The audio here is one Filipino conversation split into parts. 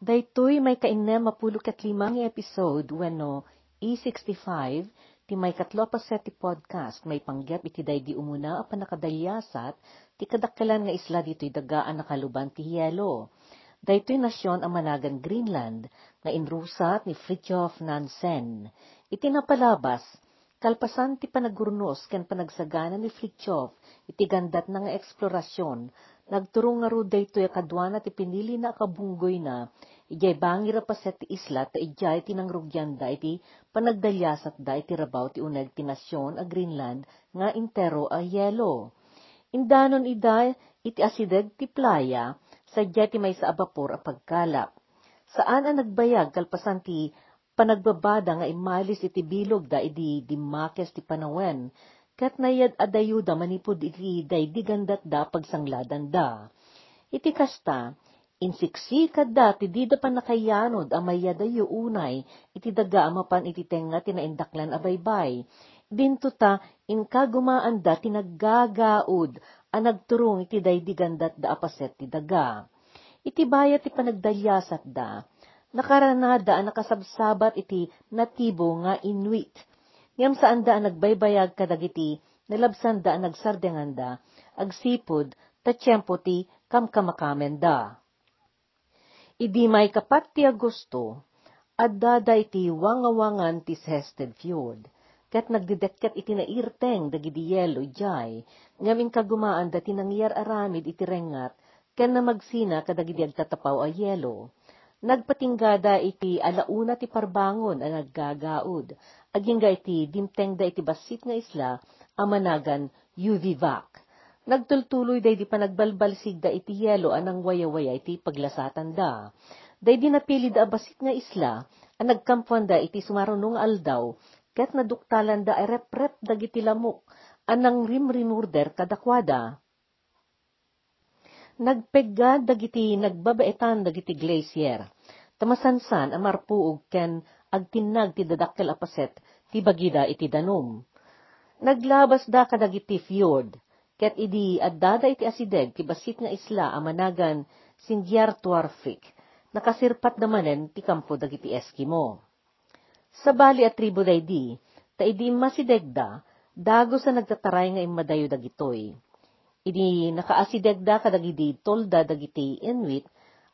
Daytoy may kainem mapulok at limang episode wano E65 ti may katlo pa set podcast may panggap iti day di umuna a panakadalyasat ti kadakkelan nga isla dito'y dagaan nakaluban ti Hielo. Daytoy nasyon ang managan Greenland nga inrusat ni Fridtjof Nansen. Iti napalabas, kalpasan ti panagurnos ken panagsagana ni Fridtjof iti gandat na nga eksplorasyon Nagturong nga ro daytoy kadwana ti pinili na kabunggoy na, ijay bangir pa set ti isla ta ijay tinangrugyan da iti panagdalyasat da iti rabaw ti uneg ti nasyon a Greenland nga intero a yelo. Indanon ida iti asideg ti playa, sadya ti may sa abapor a pagkalap. Saan ang nagbayag kalpasan ti panagbabada nga imalis iti bilog da idi dimakes ti panawen, kat nayad adayuda manipod iti daydigandat da pagsangladan da. Iti kasta, insiksikad da ti di da pa nakayanod amaya unay, iti daga amapan iti tenga tinaindaklan abaybay. Dinto ta, inkagumaan da tinaggagaud, ang nagturong iti daydigandat da apaset ti daga. Iti bayat ti panagdalyasat da, nakaranada ang nakasabsabat iti natibo nga Inuit, Ngam saan da nagbaybayag kadagiti, nalabsan da nagsardengan da, agsipod, tatyempo ti kamkamakamen da. Idi may kapat ti Agosto, adda da iti wangawangan ti Sested Fjord, kat nagdidekkat iti nairteng dagidi yelo jay, ngamin kagumaan da tinangyar aramid iti rengat, ken na magsina kadagidi agtatapaw a yelo. Nagpatinggada iti alauna ti parbangon ang naggagaud, aging iti dimteng da iti basit nga isla, amanagan UV-VAC. Nagtultuloy day di pa nagbalbalsig da iti yelo anang waya-waya iti paglasatan da. Day di napili da basit nga isla, ang nagkampuan da iti sumarunong aldaw, ket naduktalan da rep-rep dagiti lamok, anang rimrimurder kadakwada. Nagpegga dagiti nagbabaetan dagiti glacier. Tamasansan ang marpuog ken agtinag ti dadakkel apaset ti bagida iti danom. Naglabas da kadagiti fjord, ket idi addada iti asideg ti basit nga isla a managan Sindyar Tuarfik, nakasirpat namanen ti kampo dagiti Eskimo. Sa bali at tribo daydi, ta idi masidegda, dago sa nagtataray nga imadayo dagitoy Ini nakaasidegda kadagidi tolda dagiti Inuit,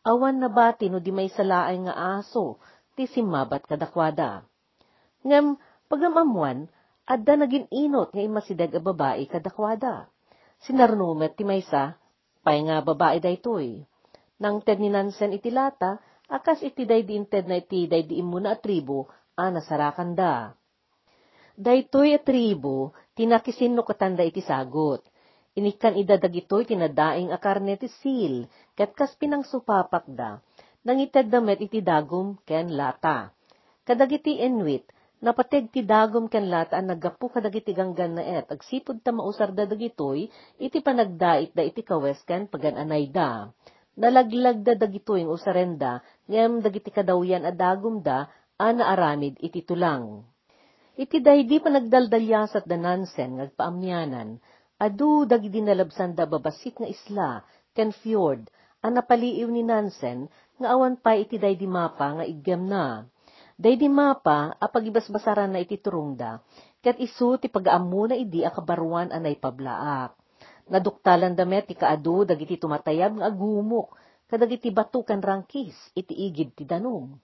awan na bati no di may salaay nga aso, ti simabat kadakwada. Ngem, pagamamuan, adda naging inot nga imasideg a babae kadakwada. Sinarnumet ti maysa, pay nga babae daytoy. Nang ted ni Nansen iti lata, akas iti day di inted na iti day di imuna a tribo, a nasarakan da. Daytoy a tribo, tinakisin no katanda iti sagot Inikan ida dagitoy tinadaing a karne ti sil, ket kas pinang supapak da, nangited damet iti dagom ken lata. Kadagiti Inuit, napateg ti dagom ken lata ang naggapu kadagiti ganggan na et, agsipod ta mausar da dagitoy, iti panagdait da iti kawes ken pagananay da. Nalaglag da dagitoy ng usarenda, ngem dagiti kadawyan a dagom da, ana aramid iti tulang. Iti daydi panagdaldalyasat da nansen ngagpaamyanan, Adu dagidi nalabsan da babasit nga isla, ken fjord, ang napaliiw ni Nansen, nga awan pa iti day di mapa nga igyam na. Day di mapa, apagibasbasaran na iti turungda, ket isu ti pagaamu na idi akabaruan anay pablaak. Naduktalan damet ti kaadu dagiti tumatayab nga agumok, kadagiti batukan rangkis, iti igid ti danom.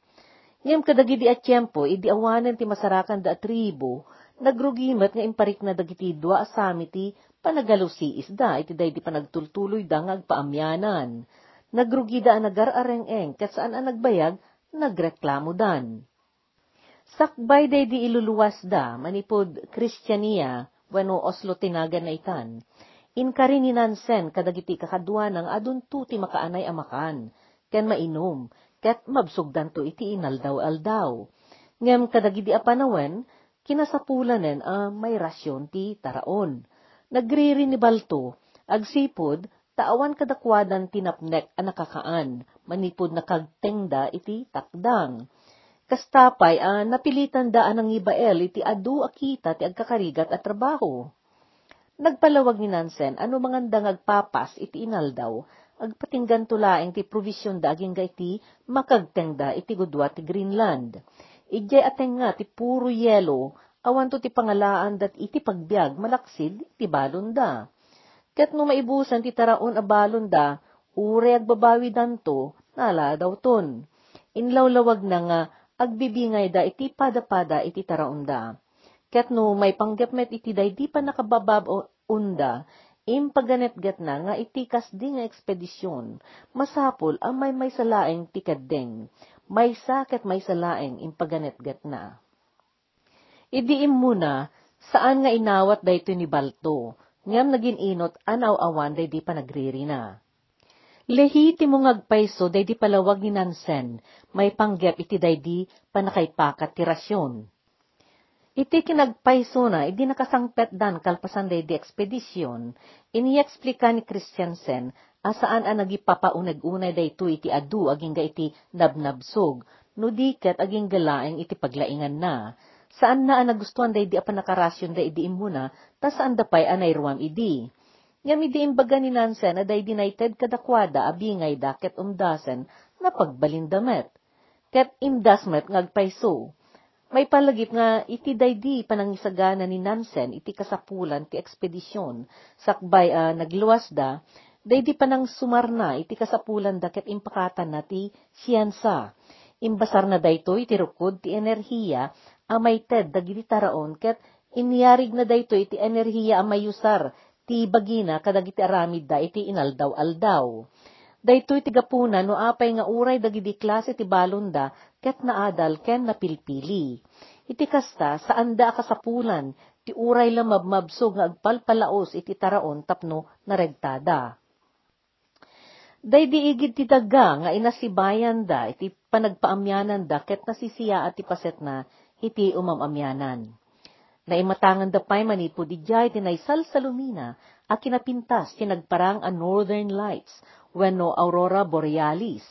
Ngem kadagidi at tiyempo, idi awanan ti masarakan da tribo, nagrugimat nga imparik na dagiti dua asami ti panagalusi isda, iti day di panagtultuloy da nga agpaamyanan. Nagrugida ang nagarareng-eng, kat saan ang nagbayag, nagreklamo dan. Sakbay day di iluluwas da, manipod Kristiyaniya, bueno Oslo tinagan na itan. Inkarininan sen kadagiti kakadwa ng adun ti makaanay amakan, ken mainom, ket mabsugdan to iti inaldaw-aldaw. Ngem kadagidi apanawen, kinasapulanen a may rasyon ti taraon Nagriri ni Balto, agsipod, taawan kadakwadan tinapnek ang nakakaan, manipod nakagtengda iti takdang. Kastapay a ah, napilitan daan ng ibael iti adu akita ti agkakarigat at trabaho. Nagpalawag ni Nansen ano mangandang agpapas iti inaldaw, agpatinggan tulaeng ti provision da aging iti makagteng da iti gudwa ti Greenland. Ije ateng nga ti puro yelo, awan to ti pangalaan dat iti pagbiag malaksid ti balon da. Ket no maibusan ti taraon a balon da, ure agbabawi danto, nala daw ton. Inlawlawag na nga, agbibingay da iti pada-pada iti taraon da. Ket no may panggapmet iti day di pa nakababab unda, impaganetgat na nga itikas di nga ekspedisyon, masapol ang may may salaeng tikaddeng, may sakit may salaeng impaganetgat na. Idiim muna, saan nga inawat dayto ni Balto, ngam naging inot anaw awan day di pa nagririna. Lehitimo ngagpayso day di palawag ni Nansen, may panggap iti day di panakaipakat ti rasyon. Iti kinagpayso na, idi nakasangpet dan kalpasan day di ekspedisyon, iniexplika ni Christiansen asaan ang nagipapaunag-unay day to iti adu aging ga iti nabnabsog, no diket aging galaeng iti paglaingan na. Saan na ang nagustuhan day di apan nakarasyon day di imuna, ta saan da pa'y anay ruam idi. Ngam idi imbaga ni Nansen na day dinited kadakwada abingay daket umdasen na pagbalindamet. Ket imdasmet ngagpayso may palagip nga iti daydi panangisagana ni Nansen iti kasapulan ti ekspedisyon sakbay uh, nagluwas da daydi panang sumarna iti kasapulan da ket impakatan na ti siyansa. Imbasar na dayto iti rukod ti enerhiya a may ted dagiti taraon ket iniyarig na dayto iti enerhiya a mayusar ti bagina kadagiti aramid da iti inaldaw-aldaw. Daytoy ti gapuna no apay nga uray dagiti klase ti balonda ket naadal ken napilpili. Iti kasta, saan da kasapulan, ti uray lamabmabsog nga agpalpalaos iti taraon tapno naregtada. Day di igid ti daga nga inasibayan da iti panagpaamyanan da ket nasisiya at ti paset na iti umamamyanan. Naimatangan da pa'y manipo di jay tinaysal sa a kinapintas tinagparang a northern lights wenno aurora borealis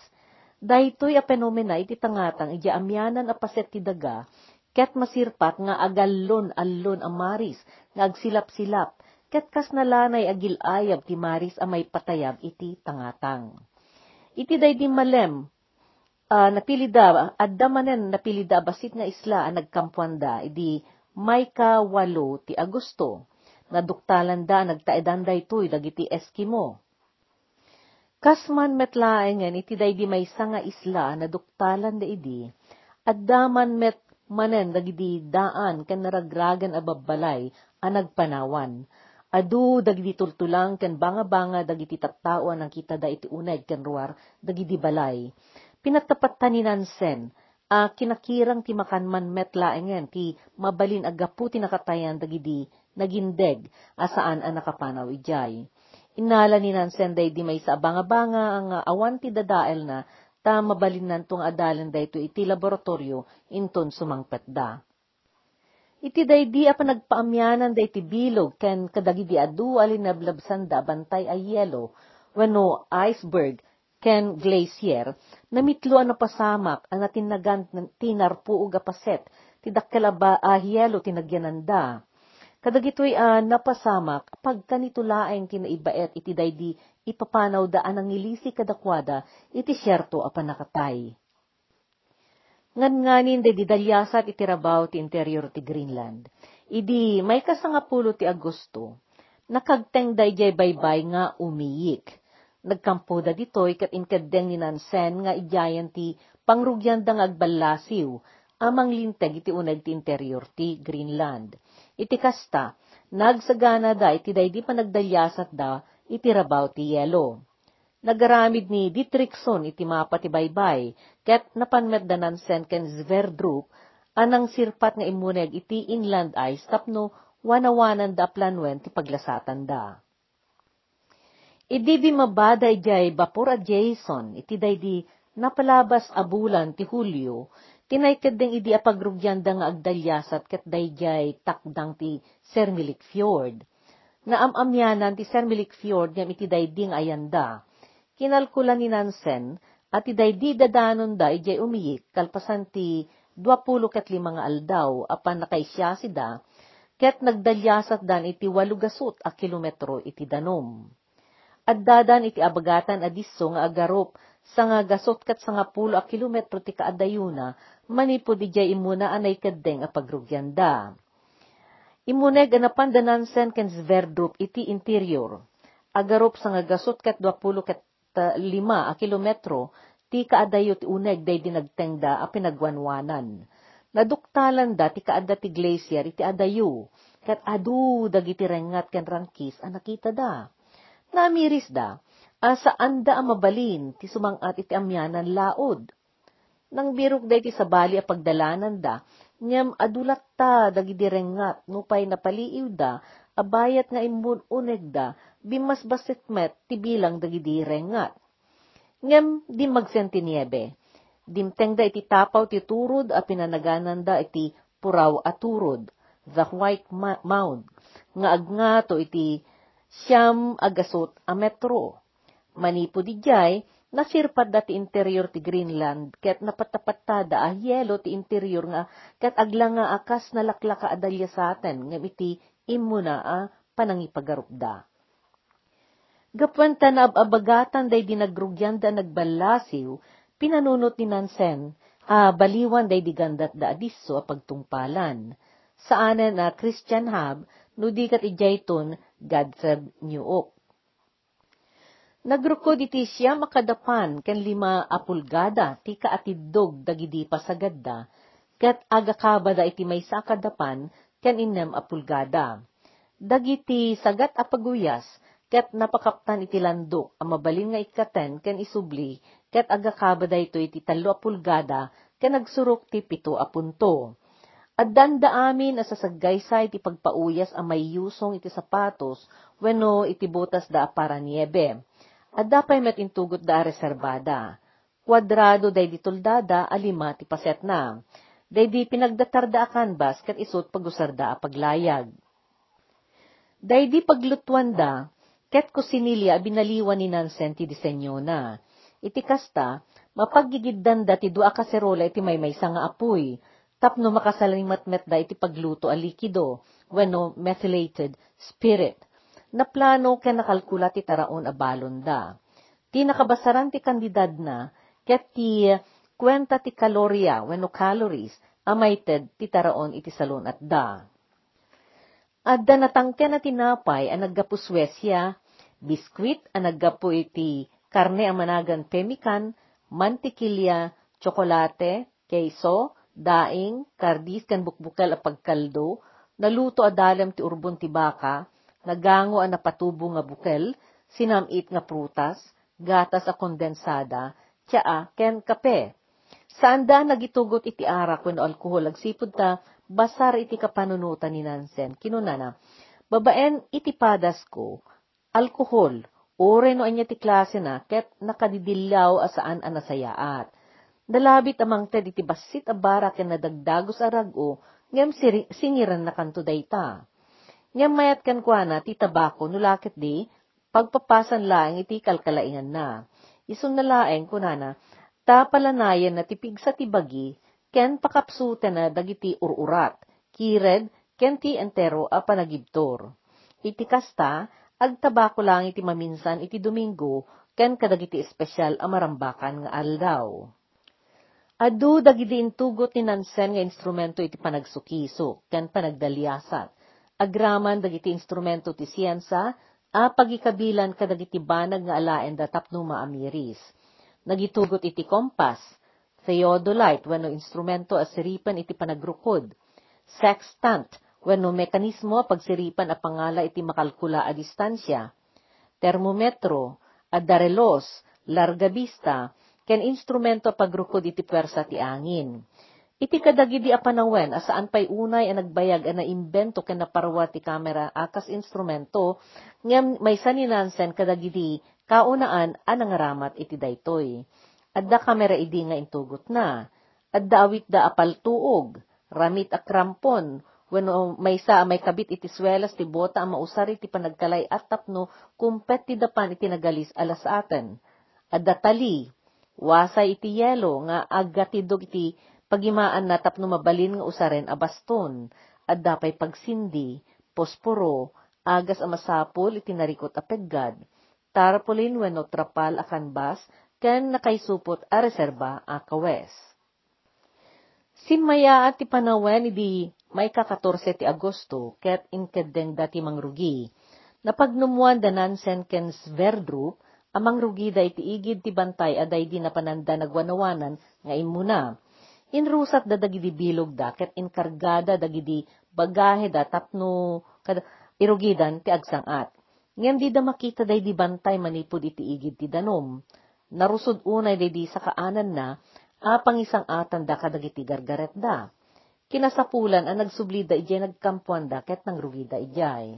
Daytoy a fenomena iti tangatang iti amyanan a paset ti daga, ket masirpat nga agallon allon a maris, nga agsilap-silap, ket kas nalanay agilayab ti maris a may patayab iti tangatang. Iti day di malem, uh, napilida, adda manen napilida basit nga isla a nagkampuanda, idi may ka walo ti Agosto, naduktalan da nagtaedan daytoy dagiti Eskimo Kasman metlaengen iti daydi may nga isla na duktalan da idi, at daman met manen dagidi daan ken naragragan a babbalay a nagpanawan. Adu dagidi tultulang ken banga-banga dagiti tattao ang kita da iti unay ken ruar dagidi balay. Pinatapat ni Nansen, a kinakirang ti makanman metlaengen ti mabalin agapu ti nakatayan dagidi nagindeg asaan a nakapanaw ijay Inala ni Nansenday di may sa abanga-banga ang awan ti dadael na ta mabalinan tong adalan da ito iti laboratorio inton sumangpet da. Iti day di apa nagpaamyanan da iti bilog ken kadagidi adu alinablabsan da bantay ay yelo wano iceberg ken glacier namitlo ano pasamak ang natinagan tinarpu uga paset ti dakkel ba ah, yelo tinagyanan da Kadagitoy uh, napasamak, pagka nitulaeng kinaibaet iti daydi ipapanaw daan ang ilisi kadakwada, iti syerto apan nakatay. Ngan nganin day dalyasat iti rabaw ti interior ti Greenland. Idi may kasangapulo ti Agosto, nakagteng dayjay baybay nga umiyik. Nagkampo da ditoy kat inkadeng ni Nansen nga ijayan ti pangrugyan da agbalasiw, amang linteg iti unag ti interior ti Greenland iti kasta, nagsagana da iti daydi pa nagdalyasat da iti rabaw ti yelo. Nagaramid ni Dietrichson iti mapa ti baybay, ket napanmet danan sen ken Sverdrup, anang sirpat nga imuneg iti inland ice tapno wanawanan da planwen ti paglasatan da. Idi mabada ijay bapor a Jason, iti daydi napalabas abulan ti Hulyo, Tinaykad ding idi apagrugyan da nga agdalyasat ket dayjay takdang ti Sermilik Fjord. Naamamyanan ti Sermilik Fjord ngam iti dayding ayanda. Kinalkulan ni Nansen at ti daydi dadanon da ijay umiyik kalpasan ti 20 ket lima nga aldaw apan nakaisya si da ket nagdalyasat dan iti walugasot a kilometro iti danom. Addadan iti abagatan adiso nga agarop sa nga gasot kat sa nga pulo a kilometro ti kaadayuna, manipo di jay imuna anay kadeng a pagrugyanda. Imuneg anapan danansen ken Sverdrup iti interior. Agarop sa nga gasot kat 20 kat lima a kilometro, ti kaadayo ti uneg day dinagtengda a pinagwanwanan. Naduktalan da ti kaadda ti glacier iti adayo, kat adu dagiti rengat ken rangkis a nakita da. Namiris da, asaan da a mabalin ti sumangat iti amyanan laod. Nang birok da iti sabali a pagdalanan da, Nyam adulat ta dagidi rengat nupay napaliiw da, abayat nga imun uneg da, bimas basit met ti bilang dagidi rengat. Ngem di magsentiniebe, dimteng da iti tapaw ti turod a pinanaganan da iti puraw a turod, the white mound, nga agnato iti siyam agasot a metro. Manipo di jay, nasirpad da ti interior ti Greenland, ket napatapatada a hielo ti interior nga, ket agla nga akas nalaklaka adalya sa atin, ngam iti imuna a panangipagarupda. Gapwenta na abagatan day dinagrugyan da nagbalasiw, pinanunot ni Nansen, a baliwan day digandat da adiso a pagtungpalan. Saanan na Christian Hub, no di kat ijayton, Godfred Newok. Nagrukod iti siya makadapan ken lima apulgada ti kaatidog dagidi pasagadda ket agakabada iti may sakadapan ken inem apulgada. Dagiti sagat apaguyas ket napakaptan iti landok a mabalin nga ikaten ken isubli ket agakabada ito iti talo apulgada ken nagsurok ti pito apunto. Addanda amin as sasaggaysay iti pagpauyas a may yusong iti sapatos wenno iti botas da para niebe Adda pay met intugot da reservada. Kwadrado day dituldada alima ti paset na. Day di pinagdatarda a canvas kat isot pagusarda a paglayag. Day di paglutuan da, ket kusinilya binaliwan ni Nansen ti disenyo na. Iti kasta, mapagigiddan da ti dua kaserola iti may may nga apoy, tapno makasaling matmet da iti pagluto a likido, wenno methylated spirit na plano ken nakalkula ti taraon a balon da. Ti nakabasaran ti kandidad na, ket ti kwenta ti kalorya wenno calories, amayted ti taraon iti salon at da. Adda natangke na tinapay ang naggapu Swesya, biskwit ang naggapu iti karne ang managan pemikan, mantikilya, tsokolate, keso, daing, kardis kan bukbukal a pagkaldo, naluto adalam ti urbon ti baka, nagango a napatubo nga bukel, sinamit nga prutas, gatas a kondensada, tsaa, ken kape. Saan da nagitugot iti arak when alkohol agsipod ta, basar iti kapanunutan ni Nansen. Kinunana, babaen iti padas ko, alkohol, ore no anya ti klase na, ket nakadidilaw asaan anasayaat. Dalabit amang ted iti basit a bara ken nadagdagos arago, ngem singiran na kanto dayta. Ngam mayat kan kwa na, ti tabako, nulakit di, pagpapasan laeng iti kalkalaingan na. Isun na laeng kunana, ta palanayan na tipig sa tibagi, ken pakapsuta na dagiti ururat, kired, ken ti entero a panagibtor. Iti kasta, agtabako lang iti maminsan iti Domingo, ken kadagiti espesyal a marambakan nga aldaw. Adu dagiti intugot ni Nansen nga instrumento iti panagsukiso, ken panagdalyasat agraman dagiti instrumento ti siyensa, a pagikabilan kadagiti banag nga alaen da tapno maamiris. Nagitugot iti kompas, theodolite wenno instrumento a siripan iti panagrukod, sextant wenno mekanismo pagsiripan a pangala iti makalkula a distansya, termometro, a darelos, larga vista, ken instrumento pagrukod iti pwersa ti angin. Iti kadagidi a panawen, asaan pay unay ang nagbayag ang naimbento ken naparwa ti kamera akas instrumento, ngem may saninansen kadagidi kaunaan ang nangaramat iti daytoy. Adda kamera idi nga intugot na. Adda awit da apal tuog, ramit a krampon, wenno may sa may kabit iti swelas ti bota ang mausar iti panagkalay at tapno kumpet ti dapan iti nagalis alas aten. Adda tali, wasay iti yelo nga aggatidog iti Pagimaan na tapno mabalin nga usaren a baston, at dapay pagsindi, posporo, agas a masapol itinarikot a peggad, tarpaulin wenno trapal a kanbas, ken nakaisupot a reserba a kawes. Simaya at ti panawen idi may kakatorse ti Agosto, ket inkedeng dati mangrugi. Napagnumuan danan sen ken Sverdrup, amang rugi da iti igid ti bantay aday di napananda nagwanawanan nga imuna. Inrusat da dagidi bilog da, ket inkargada dagidi bagahe da tapno kada, irugidan ti agsangat. Ngem di da makita day di bantay manipod iti igid ti danom. Narusod unay day di sa kaanan na, apang isang atan da kadagiti gargaret da kinasapulan ang nagsubli da ijay nagkampuan da ket nang rugi da ijay.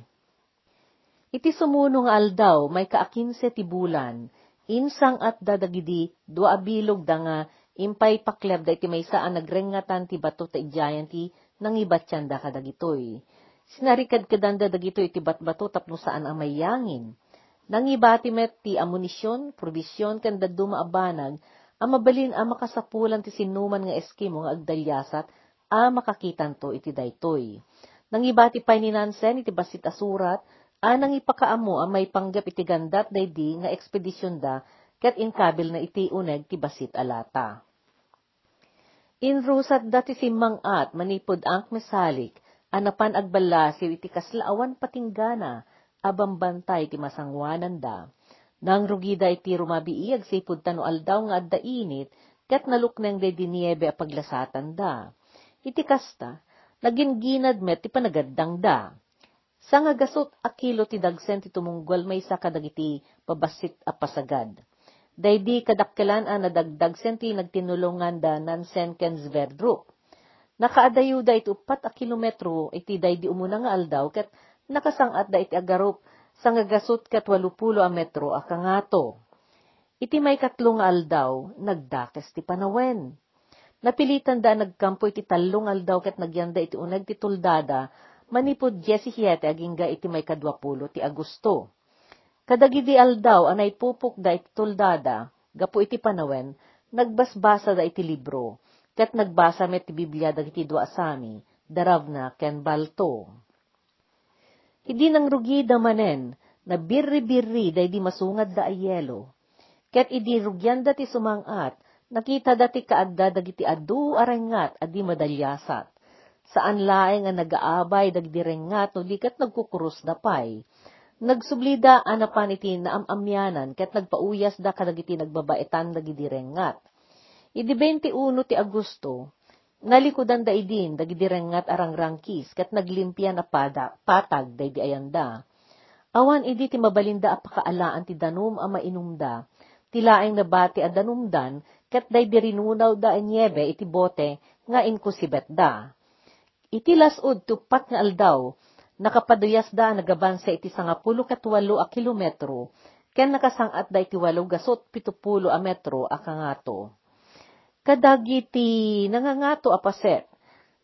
Iti sumunong aldaw may kaakinse ti bulan, insang at dadagidi dua abilog da nga impay pakleb da iti may saan nagrengatan ti bato ta ijayan ti nangibatyan da kadagitoy. Sinarikad kadan da dagitoy iti batbato tapno saan ang mayangin. Nangibati met ti amunisyon, probisyon, kanda dumaabanag, ang mabalin ang makasapulan ti sinuman nga eskimo nga agdalyasat, a makakitan to iti daytoy. Nang ibati pay ni Nansen iti basit asurat, a nang ipakaamo ang may panggap iti gandat daydi nga ekspedisyon da ket inkabil na iti uneg ti basit alata. Inrusat dati si Mangat manipod ang mesalik, anapan agbalasiw iti kaslaawan patinggana, abambantay ti masangwanan da. Nang rugida iti rumabiiag sipud tano aldaw nga adda init, ket nalukneng de diniebe a paglasatan da iti kasta, naging ginad met ti panagaddang da. Sa nga gasot a kilo ti dagsen ti tumunggol may sa kadagiti pabasit a pasagad. Daydi kadakkelan a nadagdag sen ti nagtinulungan da nan sen ken Sverdrup. Nakaadayo da iti upat a kilometro iti daydi umuna nga aldaw ket nakasangat da iti agarup sa nga gasot ket walupulo a metro a kangato. Iti may katlong aldaw, nagdakes ti panawen. Napilitan da nagkampo iti talong aldaw ket nagyanda iti uneg ti tuldada, manipod 17 agingga iti may kadwapulo ti Agosto. Kadagidi aldaw anay pupok da iti tuldada, gapo iti panawen, nagbasbasa da iti libro, ket nagbasa met ti Biblia dagiti dua asami, darav na ken balto. Idi nang rugi da manen, na birri-birri da di masungad da ayelo, ket idi rugyanda ti sumangat, Nakita dati kaadda dagiti adu arengat adi madalyasat. Saan laeng nga nagaabay dagdi rengat no dikat nagkukurus da pay. Nagsublida anapan iti naamamyanan ket nagpauyas da kadagiti nagbabaitan dagiti rengat. Idi 21 ti Agosto, nalikudan da idin dagiti rengat arang rangkis ket naglimpia na pada, patag daydi ayanda. Awan idi ti mabalinda apakaalaan ti danum a mainumda, tilaeng nabati a danumdan ket day dirinunaw da anyebe iti bote nga inkusibet da. Iti lasud tupat nga aldaw, nakapaduyas da nagaban sa iti sangapulo ket walo a kilometro, ken nakasangat da iti walo gasot pitupulo a metro a kangato. Kadagiti nangangato a paset,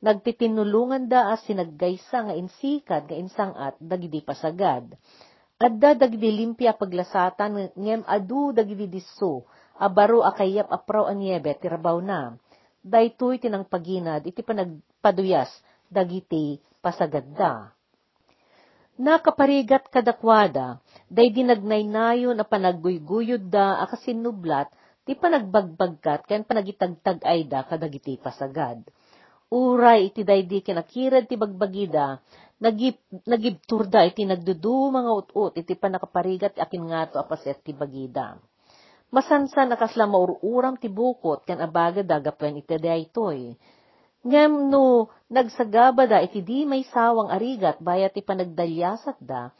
nagtitinulungan da as sinaggaysa nga insikad nga insangat dagidi pasagad. Adda dagidi limpia paglasatan ngem adu dagidi disso abaro akayap apraw anyebe ti rabaw na. Daytoy tinang paginad iti panagpaduyas dagiti pasagadda. Nakaparigat kadakwada, day dinagnaynayo na panagguyguyod da akasinublat ti panagbagbagkat ken panagitagtag ay da kadagiti pasagad. Uray iti daydi kinakirad ti bagbagida, nagip, nagibturda iti nagdudu mga ut-ut iti panakaparigat akin nga to apaset ti bagida. Masansan nakasla maururam ti bukot ken abaga dagapwen iti daytoy. Ngem no nagsagaba da iti di may sawang arigat bayat ti panagdalyasat da,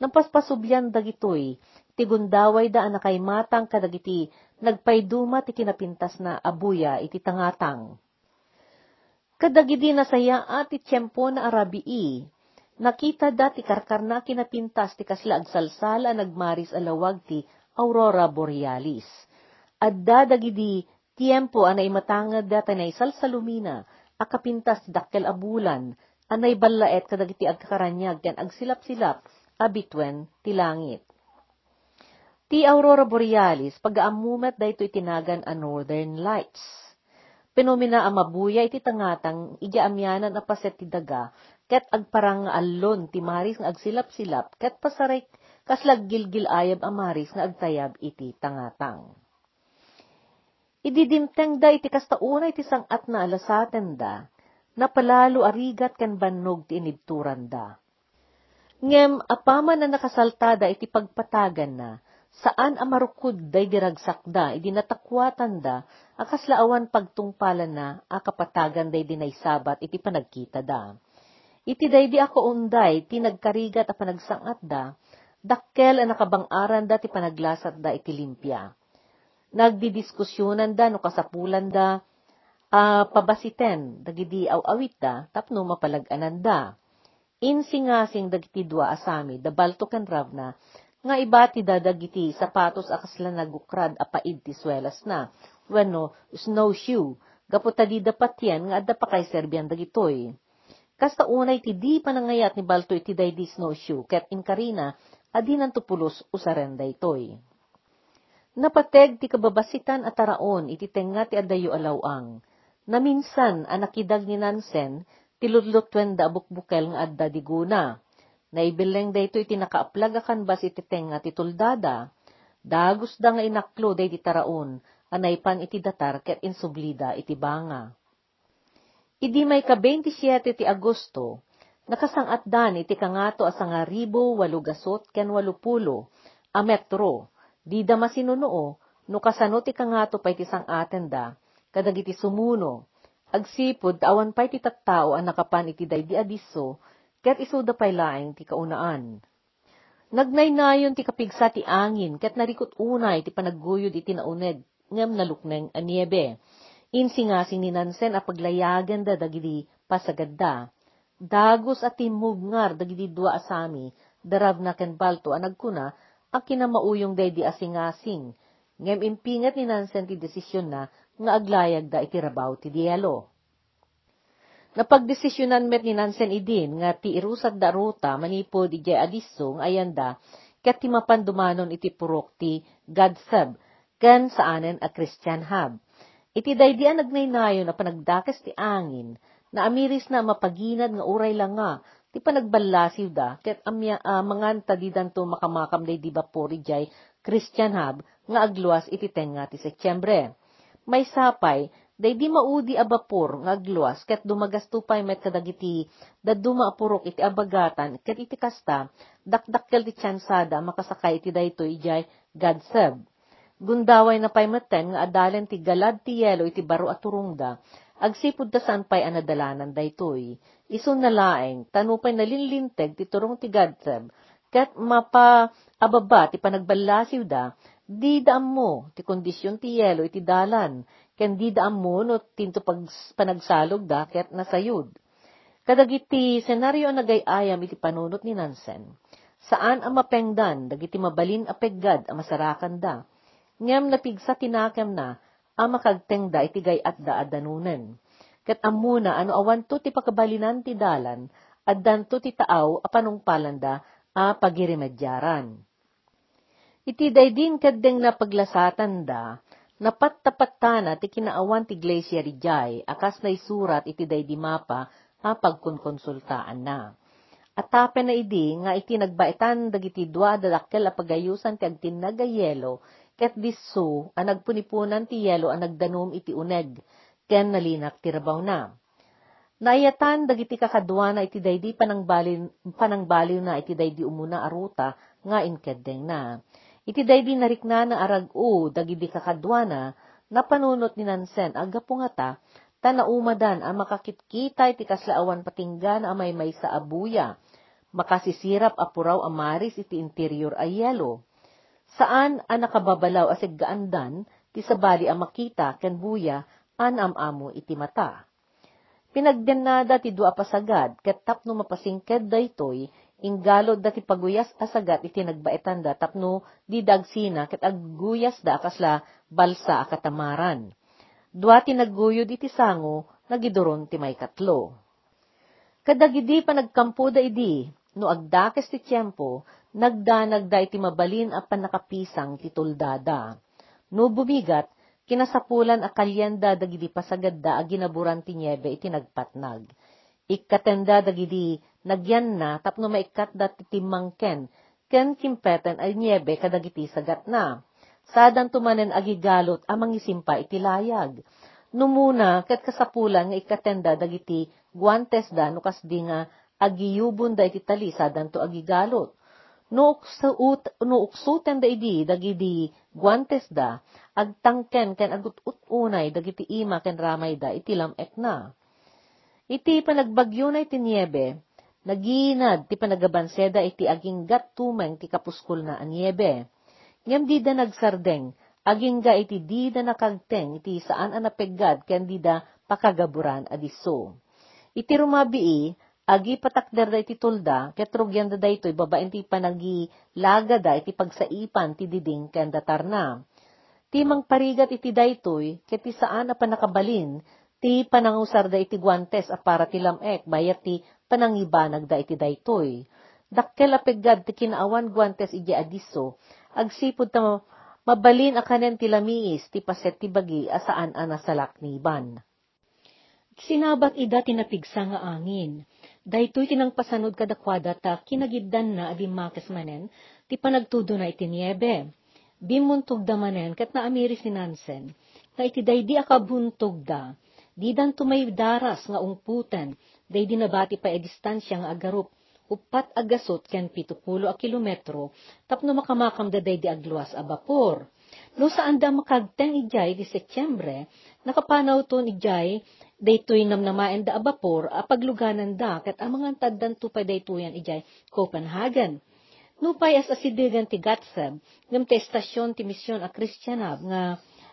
nampaspasubyan dagitoy, ti gundaway da anakay matang kadagiti nagpayduma ti kinapintas na abuya iti tangatang. Kadagidi na saya ati tiyempo na arabii, nakita da ti karkarna kinapintas ti kasla agsalsala nagmaris alawag ti aurora borealis. Adda dagidi tiempo anay matangad data na salsalumina, akapintas dakkel abulan, anay balaet kadagiti agkakaranyag ken agsilap-silap, abitwen ti langit. Ti aurora borealis, pag-aamumet dayto itinagan a northern lights. Penomena a mabuya iti tangatang igiamyanan a paset ti daga, ket agparang allon ti maris nga agsilap-silap, ket pasaray kaslag gilgil ayab amaris nga agtayab iti tangatang. Ididimteng da iti kastauna iti sangat na alasaten da, na palalo arigat kan bannog ti inibturan da. Ngem apama na nakasaltada iti pagpatagan na, saan amarukod day diragsak da, idi natakwatan da, akas laawan pagtungpalan na, akapatagan day dinay sabat iti panagkita da. Iti day di ako unday, ti nagkarigat a panagsangat da, dakkel a nakabangaran da ti panaglasat da iti limpya nagdidiskusyonan da no kasapulan da uh, pabasiten dagidi aw awit da tapno mapalaganan da. Insingasing dagiti dua asami da balto ken ravna nga ibati da dagiti sapatos akasla nagukrad apaid ti swelas na wenno snowshoe gaputa di dapat yan nga adda pa kay Serbian dagitoy. Kasta unay ti di panangayat ni balto iti day di snowshoe ket inkarina adinan tupulos usaren daytoy. Napateg ti kababasitan at taraon iti tenga ti adayo alawang. Naminsan anakidag ni Nansen ti lutlutwen da bukbukel nga adda diguna. Naibileng da ito iti nakaaplag akan bas iti tenga ti tuldada. Dagos da nga inaklo da iti taraon, anaypan iti datar ket insublida iti banga. Idi may ka 27 ti Agosto, nakasangat dan iti kangato asanga ribo walugasot ken walupulo, a metro, Di da masinuno, no kasano ti kangato pay ti sang aten da, kadagiti sumuno, agsipod awan pay ti tattao ang nakapan iti daydi adiso, ket iso da pay laing ti kaunaan. Nagnaynayon ti kapigsa ti angin, ket narikot unay ti panagguyod iti nauneg, ngem nalukneng aniebe. Insingasing ni Nansen a paglayagan da dagidi pasagad Dagos at timubngar dagidi dua asami, darav na ken balto anagkuna, ang kinamauyong day di asing-asing, ngem impingat ni Nansen ti desisyon na nga aglayag da iti rabaw ti dielo. Napagdesisyonan met ni Nansen idin nga ti irusat da ruta manipo di jay adiso nga ayanda ket ti mapandumanon iti purok ti Gadsab ken saanen a Christian Hub. Iti daydian nagnaynayon na panagdakes ti angin na amiris na mapaginad nga uray lang nga ti panagbalasiw da, ket amya, uh, mangan tadidan to makamakam day di bapori jay Christian Hub, nga agluwas iti tenga ti Setyembre. May sapay, day di maudi a bapor nga agluwas, ket dumagastupay met kadagiti, daduma apurok iti abagatan, ket iti kasta, dakdakkel ti tsansada, makasakay iti daytoy jay Gadseb. Gundaway na pay maten nga adalen ti galad ti yelo iti baro at turungda, agsipod da saan pay anadalanan daytoy. Isun na laeng, tanupay nalinlinteg ti turong ti Gadseb, kat mapa ababa ti panagbalasiw da, di daam mo ti kondisyon ti yelo iti dalan, ken di daam mo no tinto pag, panagsalog da ket nasayud. Kadagiti senaryo nagayayam iti panunot ni Nansen. Saan ang mapengdan, dagiti mabalin a peggad a masarakan da. Ngem napigsa tinakam na, amakagteng da itigay at da Kat amuna ano awan to ti pakabalinan ti dalan, addan to ti taaw apanong palanda a pagirimedyaran. Iti daydin kadeng na paglasatan da, napat tapatana ti kinaawan ti Glacier Rijay, akas na isurat iti daydi mapa a pagkonkonsultaan na. Atape na idi nga iti nagbaitan dagiti dua dadakkel a pagayusan ti agtinag yelo ket disso ang nagpunipunan ti yelo ang nagdanom iti uneg, ken nalinak ti rabaw na. Naayatan dagiti kakadwa na iti daydi panangbaliw, panangbaliw na iti daydi umuna aruta nga inkeddeng na. Iti daydi narikna na arag-u dagiti kakadwa na napanunot ni Nansen agapo nga ta tanaumadan ang makakitkita iti kaslaawan patinggan a may may sa abuya makasisirap apuraw amaris iti interior ay yelo. Saan ang nakababalaw asig gaandan, ti sabali ang makita ken buya an amamo iti mata. Pinagdenada ti dua pasagad, ket tapno mapasingked daytoy, inggalod dati paguyas asagat iti nagbaitan da tapno di dagsina ket agguyas da kasla balsa akatamaran. Dua ti nagguyod iti sango, nagiduron ti may katlo. Kadagidi pa nagkampo da idi, no agdakes ti tiyempo, nagdanag da iti mabalin a panakapisang ti tuldada. No bumigat, kinasapulan a kalyenda dagidi pasagadda a ginaburan ti niebe iti nagpatnag. Ikkatenda dagidi nagyan na tapno maikat da ti timangken ken kimpeten ay niebe kadagiti sagat na. Sadan tumanen agigalot amang isimpa itilayag. Numuna ket kasapulan nga ikatenda dagiti guantes da no kasdi nga agiyubon da iti tali sadan to agigalot. No uksuut no uksuten da idi dagidi guantes da agtangken ken agut unay dagiti ima ken ramay da iti lamek na. Iti panagbagyo na iti niebe, naginad ti panagabanseda iti aging gat tumeng ti kapuskol na anyebe. Ngem di da nagsardeng, aging ga iti di da nakagteng iti saan anapeggad ken di da pakagaburan adiso. Iti rumabii, agi patakder da iti tulda, ket rugyan da daytoy babaen ti panagi laga da iti pagsaipan ti diding ken datarna. Ti parigat iti daytoy, ket ti saan a panakabalin, ti panangusar da iti guantes a para ti lamek, bayat ti panangibanag da iti daytoy. Dakkel apeggad ti kinaawan guantes iti adiso, agsipod ta mabalin a kanen ti lamiis ti paset ti bagi asaan a nasalakniban. Sinabat ida tinapigsa nga angin. Daytoy tinang pasanod kadakwada ta kinagiddan na abimakes manen ti panagtudo na iti niebe. Bimuntog da manen kat na amiri sinansen. Na iti daydi akabuntog da. Di dan tumay daras nga ungputen. Daydi nabati pa e distansya nga agarup upat agasot ken pitupulo a kilometro, tapno makamakam da di agluwas a bapor. No saan da makagteng ijay di Setyembre, nakapanaw ton ijay, daytoy namnamaen da a bapor, a pagluganan da, kat amangan taddan tupay daytoyan ijay Copenhagen. Nupay as asidigan ti Gatseb, ngam ti estasyon ti misyon a Kristyanab, nga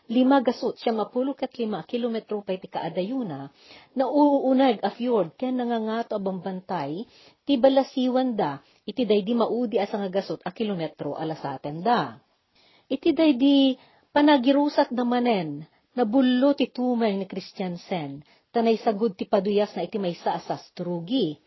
lima gasot siya mapulo kat lima kilometro pa iti kaadayuna, na uuunag a fjord ken nangangato a bambantay, ti balasiwan da, iti daydi maudi asa nga gasot a kilometro alasaten da. Iti daydi panagirusat na manen, nabullo ti tumay ni Christiansen, tanay sagud ti paduyas na iti maysa asas turugi.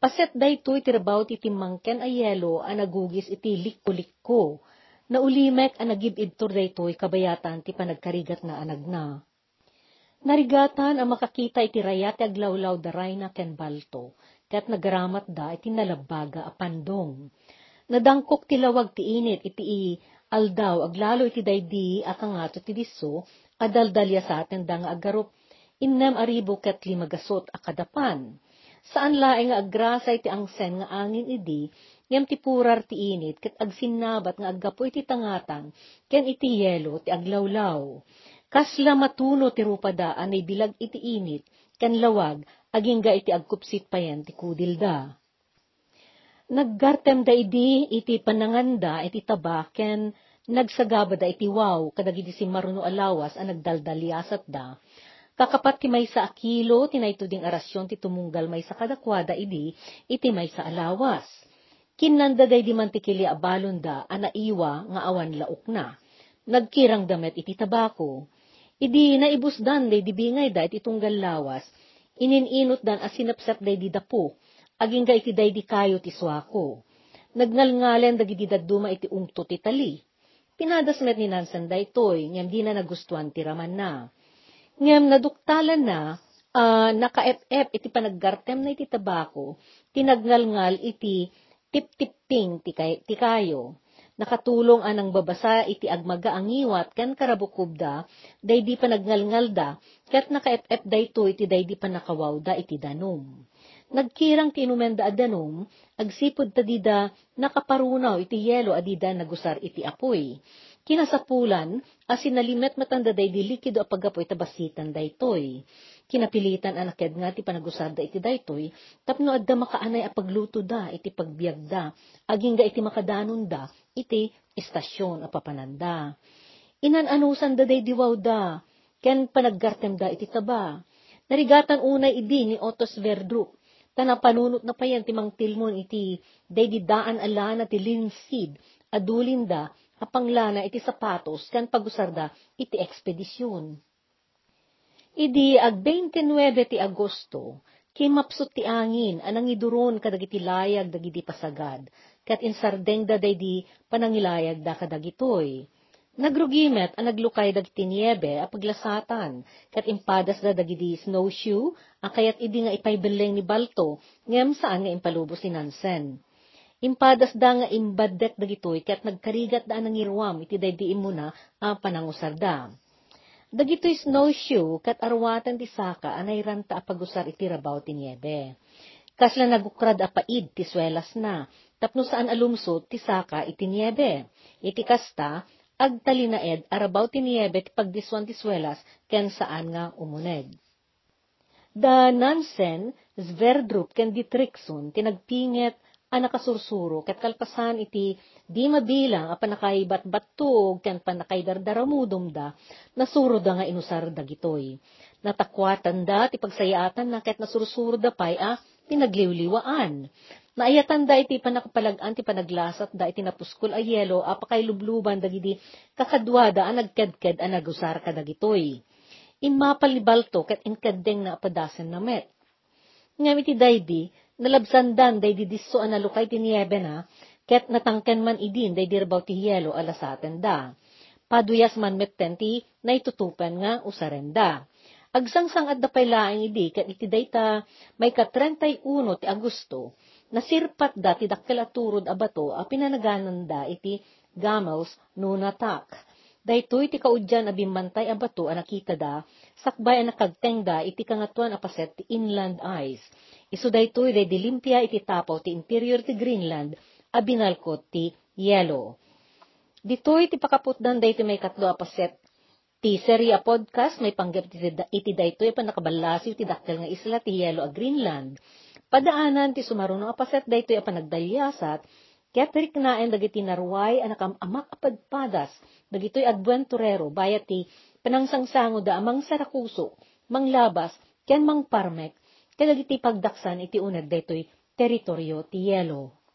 Paset daytoy ti rabaw ti timangken a yelo a nagugis iti likko-likko, na ulimek ang nagibidtor daytoy kabayatan ti panagkarigat na anag na. Narigatan ang makakita iti rayat aglawlaw daray na ken balto, kat nagaramat da iti nalabaga a pandong. Nadangkok ti lawag ti init iti aldaw aglalo iti daydi akangato ti diso, adaldalya sa atin da nga agarup, innem aribo ket limagasot akadapan. Saan laeng nga agrasa iti angsen nga angin idi, ngem ti purar ti init, ket agsinnabat nga aggapoy ti tangatan, ken iti yelo ti aglawlaw. Kasla matuno ti rupada anay bilag iti init, ken lawag, agingga iti agkupsit payan ti kudilda. Naggartem da idi iti pananganda iti taba, ken nagsagaba da iti wow, kadagiti si maruno alawas ang nagdaldalyasat da, Kakapat ti may sa akilo, tinayto ding arasyon ti tumunggal may sa kadakwada idi, iti may sa alawas. Kinanda day di mantikili abalon da, anaiwa nga awan laok na. Nagkirang damet iti tabako. Idi naibusdan day di bingay da iti tunggal lawas, inininot dan asinapsat day di dapo, aging ga iti day di kayo ti swako. Nagngalngalen dagiti daduma iti ungto ti tali. Pinadasmet ni Nansan daytoy, ngem di na nagustuhan ti raman na. Ngem naduktalan na, uh, naka-ep-ep iti panaggartem na iti tabako, tinagngalngal iti tip-tipping ti, kay, ti kayo. Nakatulong anang babasa iti agmaga angiwat kan karabukubda, day di pa nagngalngal da, ket naka-ep-ep dayto iti day di pa nakawaw da iti danom. Nagkirang tinumenda a danom, agsipod ta dida nakaparunaw iti yelo adida nagusar iti apoy. Kinasapulan, asin nalimet matanda day di likido a pagapoy tabasitan daytoy. Kinapilitan anaked nga ti panagusada iti daytoy, tapno adda makaanay a pagluto da, iti pagbiag da, aging iti makadanon da, iti istasyon a papananda. Inananusan da day diwaw da, ken panaggartem da iti taba. Narigatan unay idi ni Otos Verdrup, tanapanunot na payan ti mangtilmon iti day di daan alana ti linsid, adulinda, apanglana iti sapatos kan pagusarda iti ekspedisyon. Idi ag 29 ti Agosto, kimapsot ti angin anang iduron kadagiti layag dagiti pasagad, kat insardeng da di panangilayag da kadagitoy. Nagrugimet ang naglukay dagiti niebe a paglasatan, kat impadas da dagiti snowshoe, a kayat idi nga ipaybeleng ni Balto, ngem saan nga impalubos si Nansen. Impadas da nga imbadek dagitoy kat nagkarigat da nangirwam iti daydiin mo na ang panangusar da. Dagitoy snowshoe kat arwatan ti saka anay ranta apagusar iti rabaw ti niebe. Kasla nagukrad apaid ti swelas na, tapno saan alumso ti saka iti niebe. Iti kasta, agtalinaed arabaw ti niebe ti pagdiswan ti swelas ken saan nga umuneg. Da Nansen, Sverdrup ken Dietrichson tinagpinget a nakasursuro ket kalpasan iti di mabilang a panakaibat battog ken panakaidardaramudom da nasuro da nga inusar dagitoy. Natakwatan da ti pagsayaatan na ket nasursuro da pay a pinagliwliwaan. Naayatan da iti panakapalagan ti panaglasat da iti napuskol a yelo a pakailubluban dagidi kakadwada a nagkedked a nagusar kadagitoy. Imapalibalto ket inkadeng na apadasen na met. Ngam iti daydi, nalabsandan day didisso a nalukay ti niebe na, ket natangken man idin day dirbaw ti hielo alasaten da. Paduyas man metten ti naitutupan nga usarenda. Agsangsang at dapay laing idi, ket iti dayta may ka 31 ti Agosto, nasirpat da ti dakkel aturod a bato a pinanaganan da iti Gamels Nunatak. Daytoy ti kaudyan a bimmantay a bato a nakita da, sakbay a nakagteng da iti kangatuan a paset ti inland ice Isu daytoy day dilimpia iti tapaw ti interior ti Greenland a binalkot ti yelo. Ditoy ti pakaputdan day ti may katlo apaset ti serya podcast may panggap ti iti daytoy pa nakabalasiw ti dakkel nga isla ti yelo a Greenland. Padaanan ti sumarunong apaset daytoy a panagdalyasat. Ket riknaen dagiti narway a nakamamak apadpadas. Dagitoy adventurero bayat ti panangsangsango da amang sarakuso, manglabas, ken mangparmek, kadagiti pagdaksan iti uneg daytoy teritoryo ti yelo.